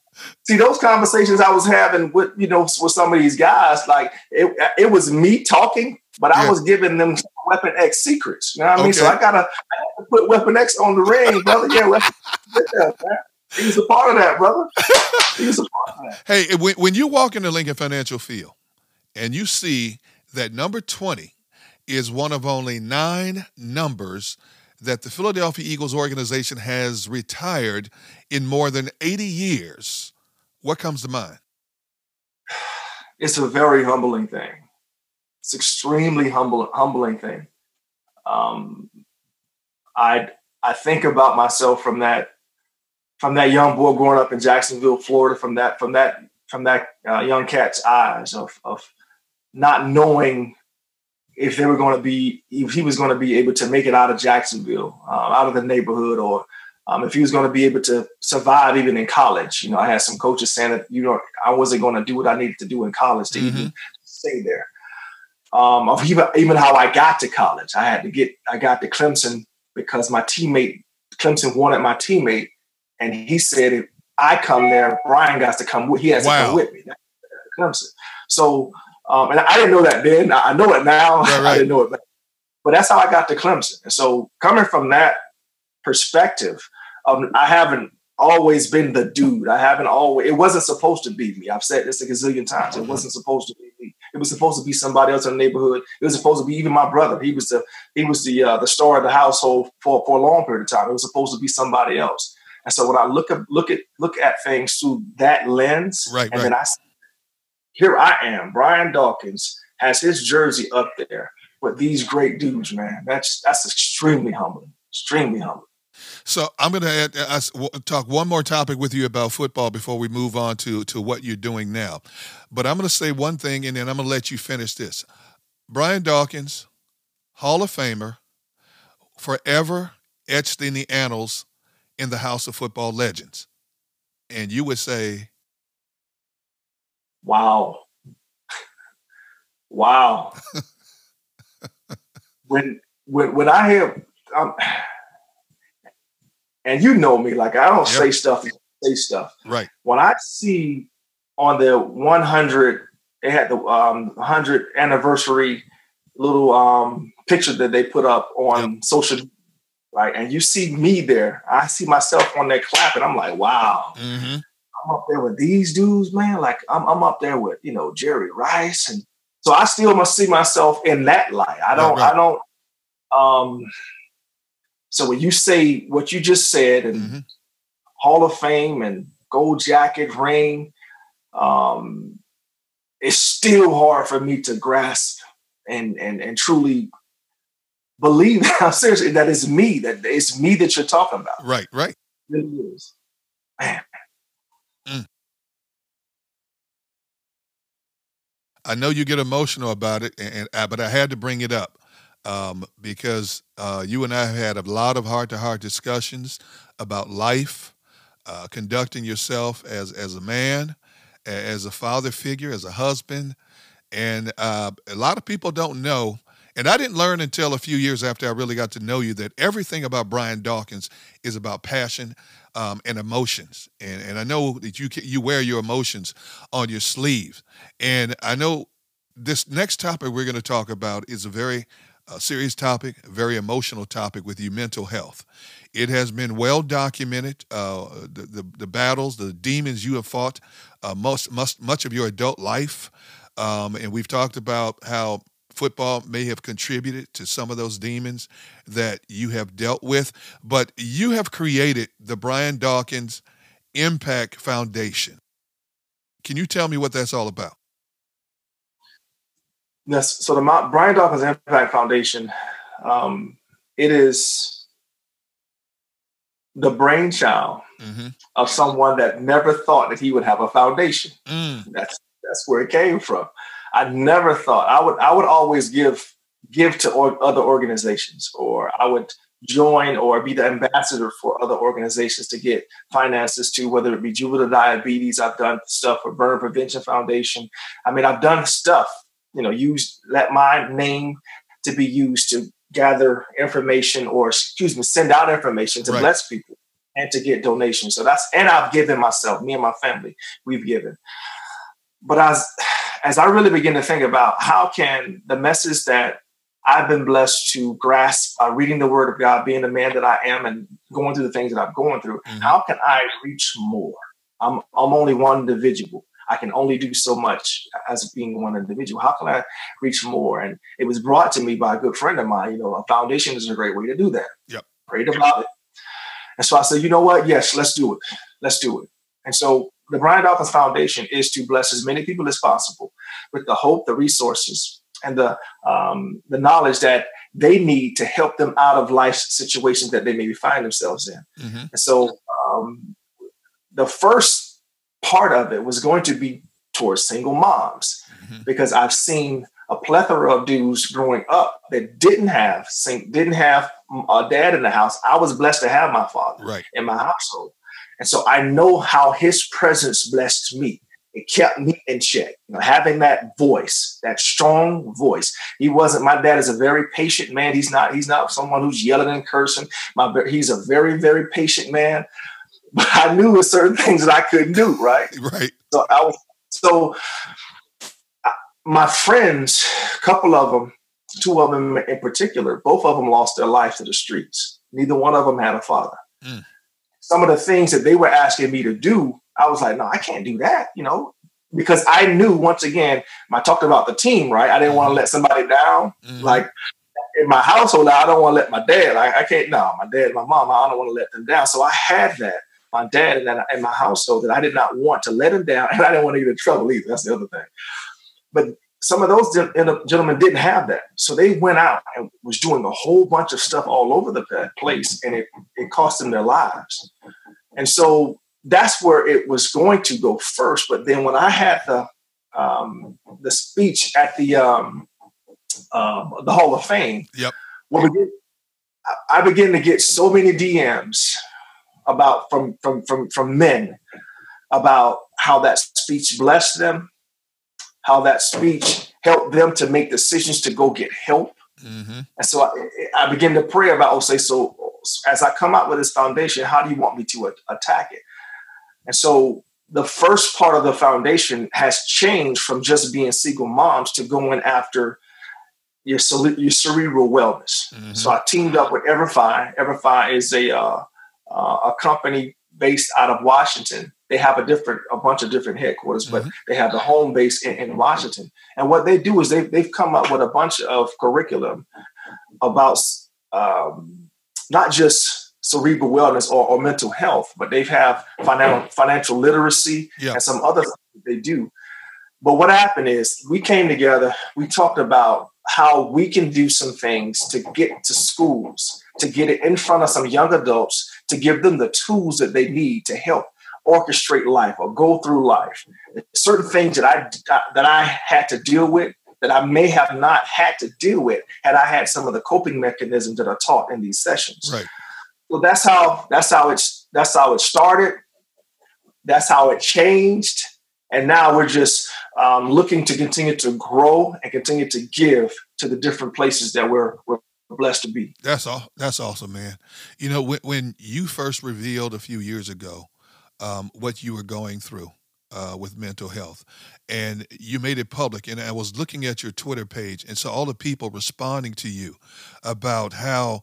[SPEAKER 3] See those conversations I was having with you know with some of these guys, like it, it was me talking, but yeah. I was giving them Weapon X secrets. You know what I mean? So I gotta, I gotta put Weapon X on the ring, brother. Yeah, Weapon, yeah, he was a part of that, brother. He was a part of that.
[SPEAKER 2] Hey, when, when you walk into Lincoln Financial Field and you see that number twenty is one of only nine numbers that the Philadelphia Eagles organization has retired in more than 80 years, what comes to mind?
[SPEAKER 3] It's a very humbling thing. It's extremely humble, humbling thing. Um, I I think about myself from that from that young boy growing up in Jacksonville, Florida, from that from that from that uh, young cat's eyes of of not knowing if they were going to be, if he was going to be able to make it out of Jacksonville, uh, out of the neighborhood, or um, if he was going to be able to survive even in college. You know, I had some coaches saying that you know I wasn't going to do what I needed to do in college to mm-hmm. even stay there. Um, of even even how I got to college, I had to get I got to Clemson because my teammate Clemson wanted my teammate, and he said if I come there, Brian got to come. With, he has wow. to come with me. Clemson. So um, and I didn't know that then. I know it now. Right, right. I didn't know it, but, but that's how I got to Clemson. And so coming from that perspective, um, I haven't always been the dude. I haven't always. It wasn't supposed to be me. I've said this a gazillion times. It wasn't supposed to be me. It was supposed to be somebody else in the neighborhood. It was supposed to be even my brother. He was the he was the uh, the star of the household for for a long period of time. It was supposed to be somebody else. And so when I look at look at look at things through that lens,
[SPEAKER 2] right,
[SPEAKER 3] and
[SPEAKER 2] right.
[SPEAKER 3] then I here I am. Brian Dawkins has his jersey up there with these great dudes, man. That's that's extremely humbling. Extremely humbling.
[SPEAKER 2] So I'm going to uh, talk one more topic with you about football before we move on to to what you're doing now. But I'm going to say one thing, and then I'm going to let you finish this. Brian Dawkins, Hall of Famer, forever etched in the annals in the House of Football Legends. And you would say
[SPEAKER 3] wow, wow. when when when I hear, um, and you know me, like I don't yep. say stuff, say stuff.
[SPEAKER 2] Right.
[SPEAKER 3] When I see on the 100, they had the um, 100 anniversary little um, picture that they put up on yep. social right? And you see me there. I see myself on there and I'm like, wow. Mm-hmm. I'm up there with these dudes, man. Like I'm, I'm up there with you know Jerry Rice, and so I still must see myself in that light. I don't, right, right. I don't. Um, so when you say what you just said, and mm-hmm. Hall of Fame and gold jacket ring, um, it's still hard for me to grasp and and and truly believe now seriously that it's me that it's me that you're talking about.
[SPEAKER 2] Right right.
[SPEAKER 3] It is. Man.
[SPEAKER 2] Mm. i know you get emotional about it and, and uh, but i had to bring it up um, because uh, you and i have had a lot of heart-to-heart discussions about life uh, conducting yourself as as a man as a father figure as a husband and uh, a lot of people don't know and I didn't learn until a few years after I really got to know you that everything about Brian Dawkins is about passion um, and emotions. And, and I know that you you wear your emotions on your sleeve. And I know this next topic we're going to talk about is a very uh, serious topic, a very emotional topic with you, mental health. It has been well documented. Uh, the, the, the battles, the demons you have fought, uh, most, most much of your adult life, um, and we've talked about how football may have contributed to some of those demons that you have dealt with, but you have created the Brian Dawkins Impact Foundation. Can you tell me what that's all about?
[SPEAKER 3] Yes. So the Brian Dawkins Impact Foundation, um, it is the brainchild mm-hmm. of someone that never thought that he would have a foundation. Mm. That's that's where it came from. I never thought I would. I would always give give to or, other organizations, or I would join or be the ambassador for other organizations to get finances to whether it be juvenile diabetes. I've done stuff for Burn Prevention Foundation. I mean, I've done stuff. You know, use let my name to be used to gather information or excuse me, send out information to right. bless people and to get donations. So that's and I've given myself, me and my family, we've given. But as as I really begin to think about how can the message that I've been blessed to grasp by reading the Word of God, being the man that I am, and going through the things that I'm going through, mm-hmm. how can I reach more? I'm I'm only one individual. I can only do so much as being one individual. How can I reach more? And it was brought to me by a good friend of mine. You know, a foundation is a great way to do that.
[SPEAKER 2] Yep.
[SPEAKER 3] Prayed about it. And so I said, you know what? Yes, let's do it. Let's do it. And so the Brian Dawkins Foundation is to bless as many people as possible with the hope, the resources, and the um, the knowledge that they need to help them out of life situations that they maybe find themselves in. Mm-hmm. And so, um, the first part of it was going to be towards single moms mm-hmm. because I've seen a plethora of dudes growing up that didn't have didn't have a dad in the house. I was blessed to have my father
[SPEAKER 2] right.
[SPEAKER 3] in my household. And so I know how his presence blessed me. It kept me in check. You know, having that voice, that strong voice. He wasn't. My dad is a very patient man. He's not. He's not someone who's yelling and cursing. My he's a very very patient man. But I knew certain things that I couldn't do. Right.
[SPEAKER 2] Right.
[SPEAKER 3] So I was. So my friends, a couple of them, two of them in particular, both of them lost their life to the streets. Neither one of them had a father. Mm some of the things that they were asking me to do, I was like, no, I can't do that, you know, because I knew once again, I talked about the team, right? I didn't want to let somebody down. Mm-hmm. Like in my household, I don't want to let my dad, I, I can't, no, my dad, my mom, I don't want to let them down. So I had that, my dad and, in my household that I did not want to let him down and I didn't want to get in trouble either. That's the other thing. But some of those gentlemen didn't have that. So they went out and was doing a whole bunch of stuff all over the place and it, it cost them their lives. And so that's where it was going to go first. But then when I had the um, the speech at the um, um, the Hall of Fame,
[SPEAKER 2] yep.
[SPEAKER 3] Well, I began to get so many DMs about from from from from men about how that speech blessed them, how that speech helped them to make decisions to go get help. Mm-hmm. And so I, I began to pray about, oh, say, so as I come out with this foundation, how do you want me to a- attack it? And so the first part of the foundation has changed from just being single moms to going after your, your cerebral wellness. Mm-hmm. So I teamed up with Everfi. Everfi is a uh, uh, a company based out of Washington they have a different a bunch of different headquarters but mm-hmm. they have the home base in, in, washington and what they do is they, they've come up with a bunch of curriculum about um, not just cerebral wellness or, or, mental health but they have financial financial literacy yeah. and some other things that they do But what happened is we came together, we talked about how we can do some things to get to schools, to get it in front of some young adults, to give them the tools that they need to help orchestrate life or go through life. Certain things that I that I had to deal with that I may have not had to deal with had I had some of the coping mechanisms that are taught in these sessions.
[SPEAKER 2] Right.
[SPEAKER 3] So that's how that's how it's that's how it started. That's how it changed, and now we're just um, looking to continue to grow and continue to give to the different places that we're we're blessed to be.
[SPEAKER 2] That's all. That's awesome, man. You know, when, when you first revealed a few years ago um, what you were going through uh, with mental health, and you made it public, and I was looking at your Twitter page and saw all the people responding to you about how.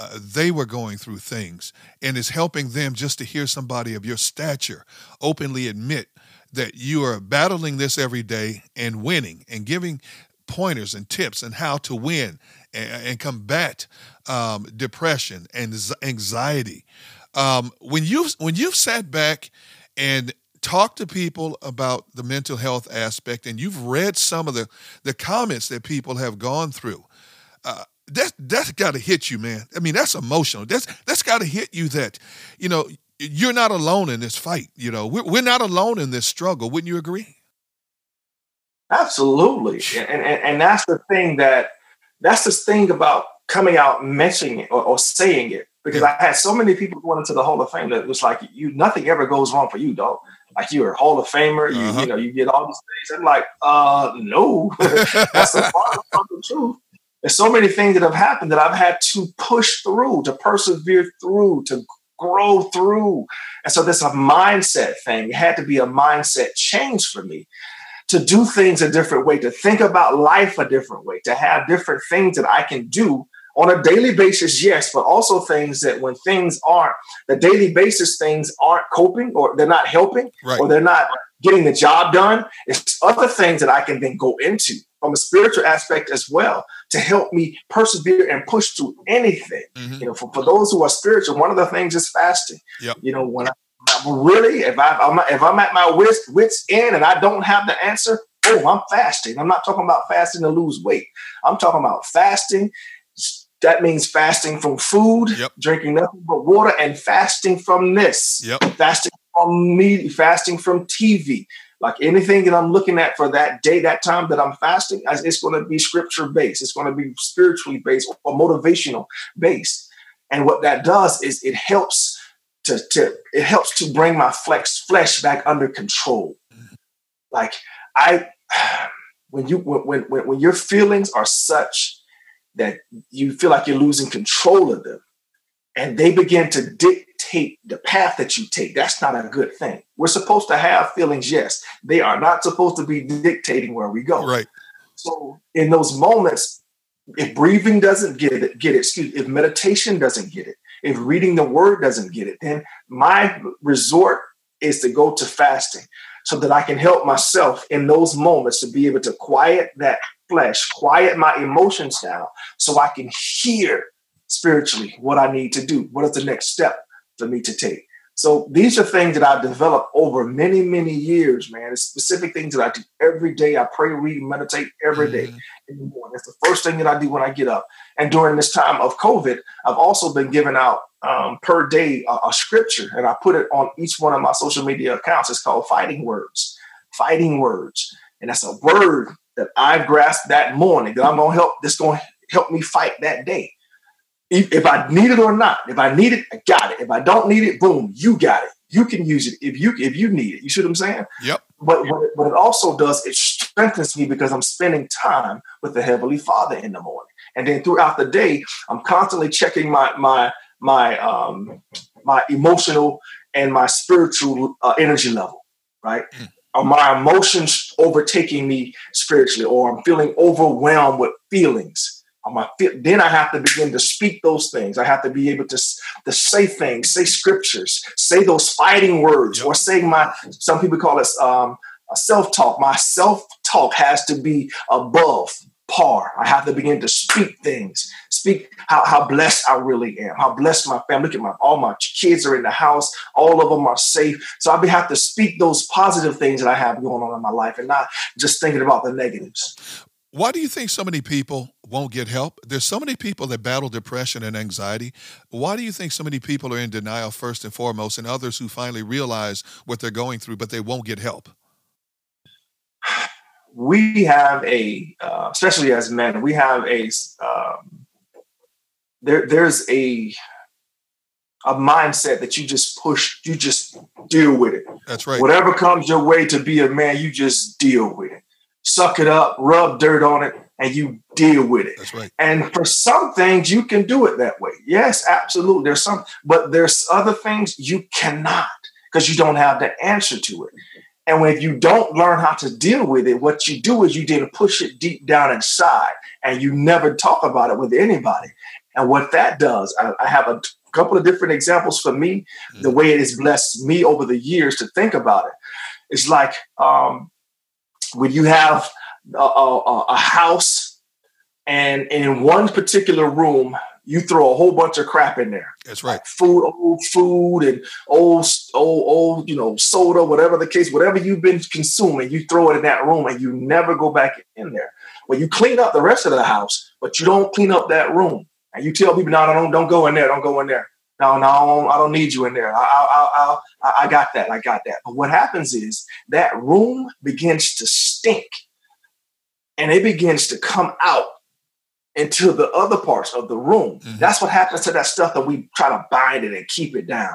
[SPEAKER 2] Uh, they were going through things, and it's helping them just to hear somebody of your stature openly admit that you are battling this every day and winning and giving pointers and tips on how to win and, and combat um, depression and anxiety. Um, when you've when you've sat back and talked to people about the mental health aspect, and you've read some of the the comments that people have gone through. Uh, that that's got to hit you, man. I mean, that's emotional. That's that's got to hit you. That you know you're not alone in this fight. You know, we're, we're not alone in this struggle. Wouldn't you agree?
[SPEAKER 3] Absolutely. And, and, and that's the thing that, that's the thing about coming out mentioning it or, or saying it. Because. I had so many people going into the Hall of Fame that it was like, you, nothing ever goes wrong for you, dog. Like you're a Hall of Famer, you, uh-huh. you know, you get all these things. I'm like, uh, no, that's the part of the truth. There's so many things that have happened that I've had to push through, to persevere through, to grow through. And so this is a mindset thing. It had to be a mindset change for me to do things a different way, to think about life a different way, to have different things that I can do on a daily basis, yes, but also things that when things aren't, the daily basis things aren't coping or they're not helping right. or they're not getting the job done. It's other things that I can then go into from a spiritual aspect as well to help me persevere and push through anything. Mm-hmm. You know, for, for those who are spiritual, one of the things is fasting. Yep. You know, when I'm really, if I I'm, if I'm at my wits wits end and I don't have the answer, oh, I'm fasting. I'm not talking about fasting to lose weight. I'm talking about fasting. That means fasting from food, yep. drinking nothing but water, and fasting from this. Yep. Fasting from me, fasting from TV, like anything that I'm looking at for that day, that time that I'm fasting, it's going to be scripture based. It's going to be spiritually based or motivational based. And what that does is it helps to, to it helps to bring my flex flesh back under control. Like I, when you when when when your feelings are such that you feel like you're losing control of them, and they begin to dictate the path that you take. That's not a good thing. We're supposed to have feelings, yes. They are not supposed to be dictating where we go.
[SPEAKER 2] Right.
[SPEAKER 3] So in those moments, if breathing doesn't get it, get it, excuse me, if meditation doesn't get it, if reading the word doesn't get it, then my resort is to go to fasting so that I can help myself in those moments to be able to quiet that flesh, quiet my emotions down so I can hear spiritually what I need to do. What is the next step? for me to take. So these are things that I've developed over many, many years, man. It's specific things that I do every day. I pray, read, meditate every day mm-hmm. in the morning. That's the first thing that I do when I get up. And during this time of COVID, I've also been giving out um, per day a, a, scripture, and I put it on each one of my social media accounts. It's called Fighting Words. Fighting Words, and that's a word that I've grasped that morning that I'm gonna help. This gonna help me fight that day if I need it or not. If I need it, I got it. If I don't need it, boom, you got it. You can use it if you if you need it. You see what I'm saying?
[SPEAKER 2] Yep.
[SPEAKER 3] But what it, what it also does, it strengthens me because I'm spending time with the Heavenly Father in the morning, and then throughout the day, I'm constantly checking my my my um my emotional and my spiritual uh, energy level. Right. Mm. Are my emotions overtaking me spiritually, or I'm feeling overwhelmed with feelings? my then I have to begin to speak those things. I have to be able to, to say things, say scriptures, say those fighting words, or say my some people call it um, self talk. My self talk has to be above par. I have to begin to speak things speak how, how blessed I really am, how blessed my family. Look at my all my kids are in the house, all of them are safe. So I have to speak those positive things that I have going on in my life and not just thinking about the negatives.
[SPEAKER 2] Why do you think so many people won't get help? There's so many people that battle depression and anxiety. Why do you think so many people are in denial first and foremost, and others who finally realize what they're going through, but they won't get help?
[SPEAKER 3] We have a, uh, especially as men, we have a um, there. There's a a mindset that you just push, you just deal with it.
[SPEAKER 2] That's right.
[SPEAKER 3] Whatever comes your way to be a man, you just deal with it suck it up, rub dirt on it, and you deal with it.
[SPEAKER 2] That's right.
[SPEAKER 3] And for some things, you can do it that way. Yes, absolutely. There's some, but there's other things you cannot because you don't have the answer to it. And when you don't learn how to deal with it, what you do is you then push it deep down inside and you never talk about it with anybody. And what that does, I, I have a couple of different examples for me, mm-hmm. the way it has blessed me over the years to think about it. It's like um, when you have a, a, a house and in one particular room you throw a whole bunch of crap in there.
[SPEAKER 2] That's right. Like
[SPEAKER 3] food, old food, and old, old, old, you know, soda, whatever the case, whatever you've been consuming, you throw it in that room, and you never go back in there. Well, you clean up the rest of the house, but you don't clean up that room, and you tell people, "No, no, don't, don't go in there, don't go in there." No, no, I don't need you in there. I, I, I, I got that. I got that. But what happens is that room begins to stink and it begins to come out into the other parts of the room. Mm-hmm. That's what happens to that stuff that we try to bind it and keep it down.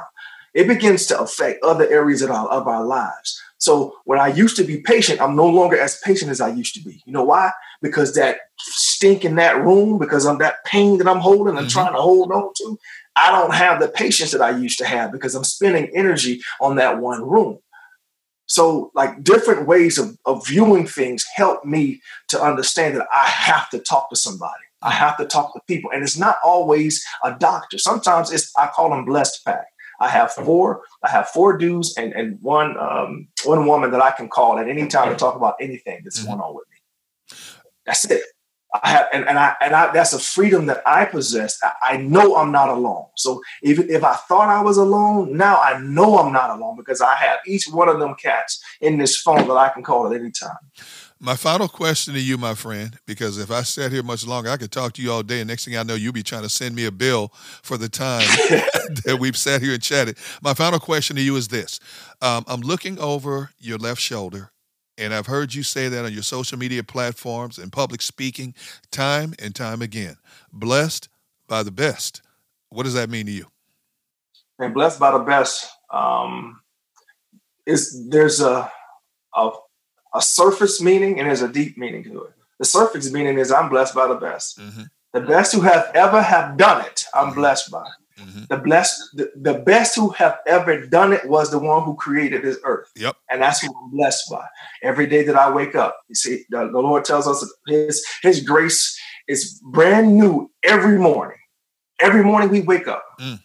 [SPEAKER 3] It begins to affect other areas of our, of our lives. So when I used to be patient, I'm no longer as patient as I used to be. You know why? Because that stink in that room, because of that pain that I'm holding and mm-hmm. trying to hold on to, I don't have the patience that I used to have because I'm spending energy on that one room. So, like different ways of, of viewing things help me to understand that I have to talk to somebody. I have to talk to people. And it's not always a doctor. Sometimes it's I call them blessed pack. I have four, I have four dudes and, and one um, one woman that I can call at any time to talk about anything that's mm-hmm. going on with me. That's it. I have, and, and I and I that's a freedom that I possess. I, I, know I'm not alone. So even if I thought I was alone, now I know I'm not alone because I have each one of them cats in this phone that I can call at any time.
[SPEAKER 2] My final question to you, my friend, because if I sat here much longer, I could talk to you all day, and next thing I know, you'll be trying to send me a bill for the time that we've sat here and chatted. My final question to you is this: um, I'm looking over your left shoulder and I've heard you say that on your social media platforms and public speaking time and time again. Blessed by the best. What does that mean to you?
[SPEAKER 3] And blessed by the best um, is there's a, a a surface meaning and there's a deep meaning to it. The surface meaning is I'm blessed by the best. Mm-hmm. The best who have ever have done it, I'm mm-hmm. blessed by. Mm-hmm. The blessed, the, the, best who have ever done it was the one who created this earth.
[SPEAKER 2] Yep.
[SPEAKER 3] And that's who I'm blessed by. Every day that I wake up, you see, the, the Lord tells us his, his grace is brand new every morning. Every morning we wake up, mm.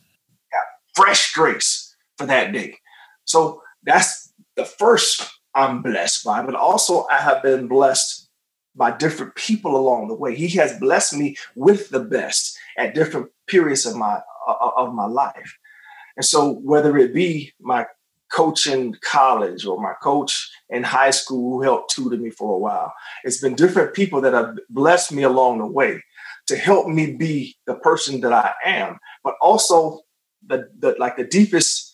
[SPEAKER 3] fresh grace for that day. So that's the first I'm blessed by, but also I have been blessed by different people along the way. He has blessed me with the best at different periods of my uh, uh, of my life. And so, whether it be my coach in college or my coach in high school who helped tutor me for a while, it's been different people that have blessed me along the way to help me be the person that I am. But also, the, the like the deepest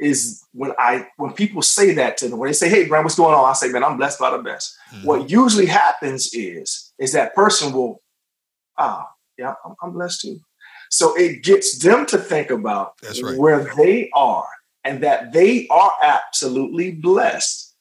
[SPEAKER 3] is when I when people say that to me, when they say, "Hey, Brian, what's going on?" I say, "Man, I'm blessed by the best." Mm-hmm. What usually happens is is that person will, ah, yeah, I'm, I'm blessed too. So it gets them to think about
[SPEAKER 2] right.
[SPEAKER 3] where they are and that they are absolutely blessed.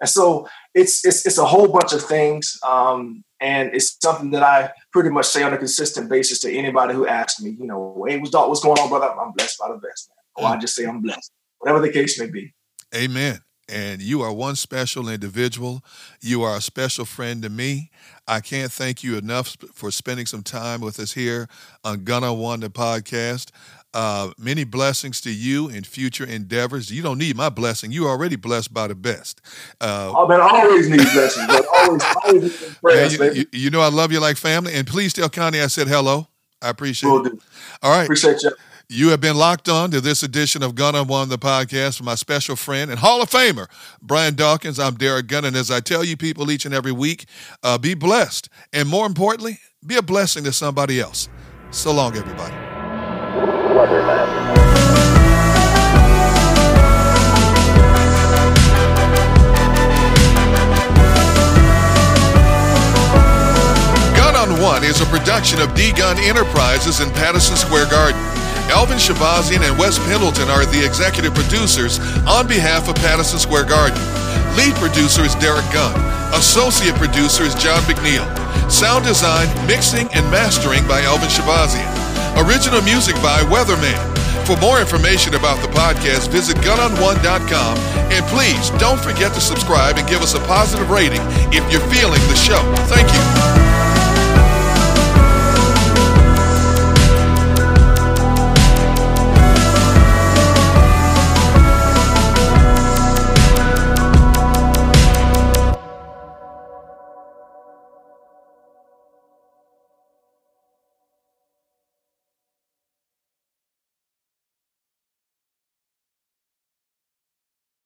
[SPEAKER 3] And so it's it's it's a whole bunch of things, um, and it's something that I pretty much say on a consistent basis to anybody who asks me. You know, hey, what's, what's going on, brother? I'm blessed by the best, man. Or I mm. just say I'm blessed, whatever the case may be.
[SPEAKER 2] Amen and you are one special individual. You are a special friend to me. I can't thank you enough for spending some time with us here on Gunn on One the podcast. Uh, many blessings to you in future endeavors. You don't need my blessing. You're already blessed by the best.
[SPEAKER 3] Uh, oh, man, I always need blessings, but always, always
[SPEAKER 2] prayers, you, you, you, know I love you like family. And please tell Connie I said hello. I appreciate
[SPEAKER 3] Will
[SPEAKER 2] it.
[SPEAKER 3] do.
[SPEAKER 2] All right.
[SPEAKER 3] Appreciate you.
[SPEAKER 2] You have been locked on to this edition of Gunn on One, the podcast with my special friend and Hall of Famer, Brian Dawkins. I'm Derrick Gunn. And as I tell you people each and every week, uh, be blessed. And more importantly, be a blessing to somebody else. So long, everybody. Gunn on One is a production of D Gunn Enterprises in Patterson Square Garden. Alvin Shabazian and Wes Pendleton are the executive producers on behalf of Patterson Square Garden. Lead producer is Derrick Gunn. Associate producer is John McNeil. Sound design, mixing, and mastering by Alvin Shabazian. Original music by Weatherman. For more information about the podcast, visit gunonone.com. And please don't forget to subscribe and give us a positive rating if you're feeling the show. Thank you.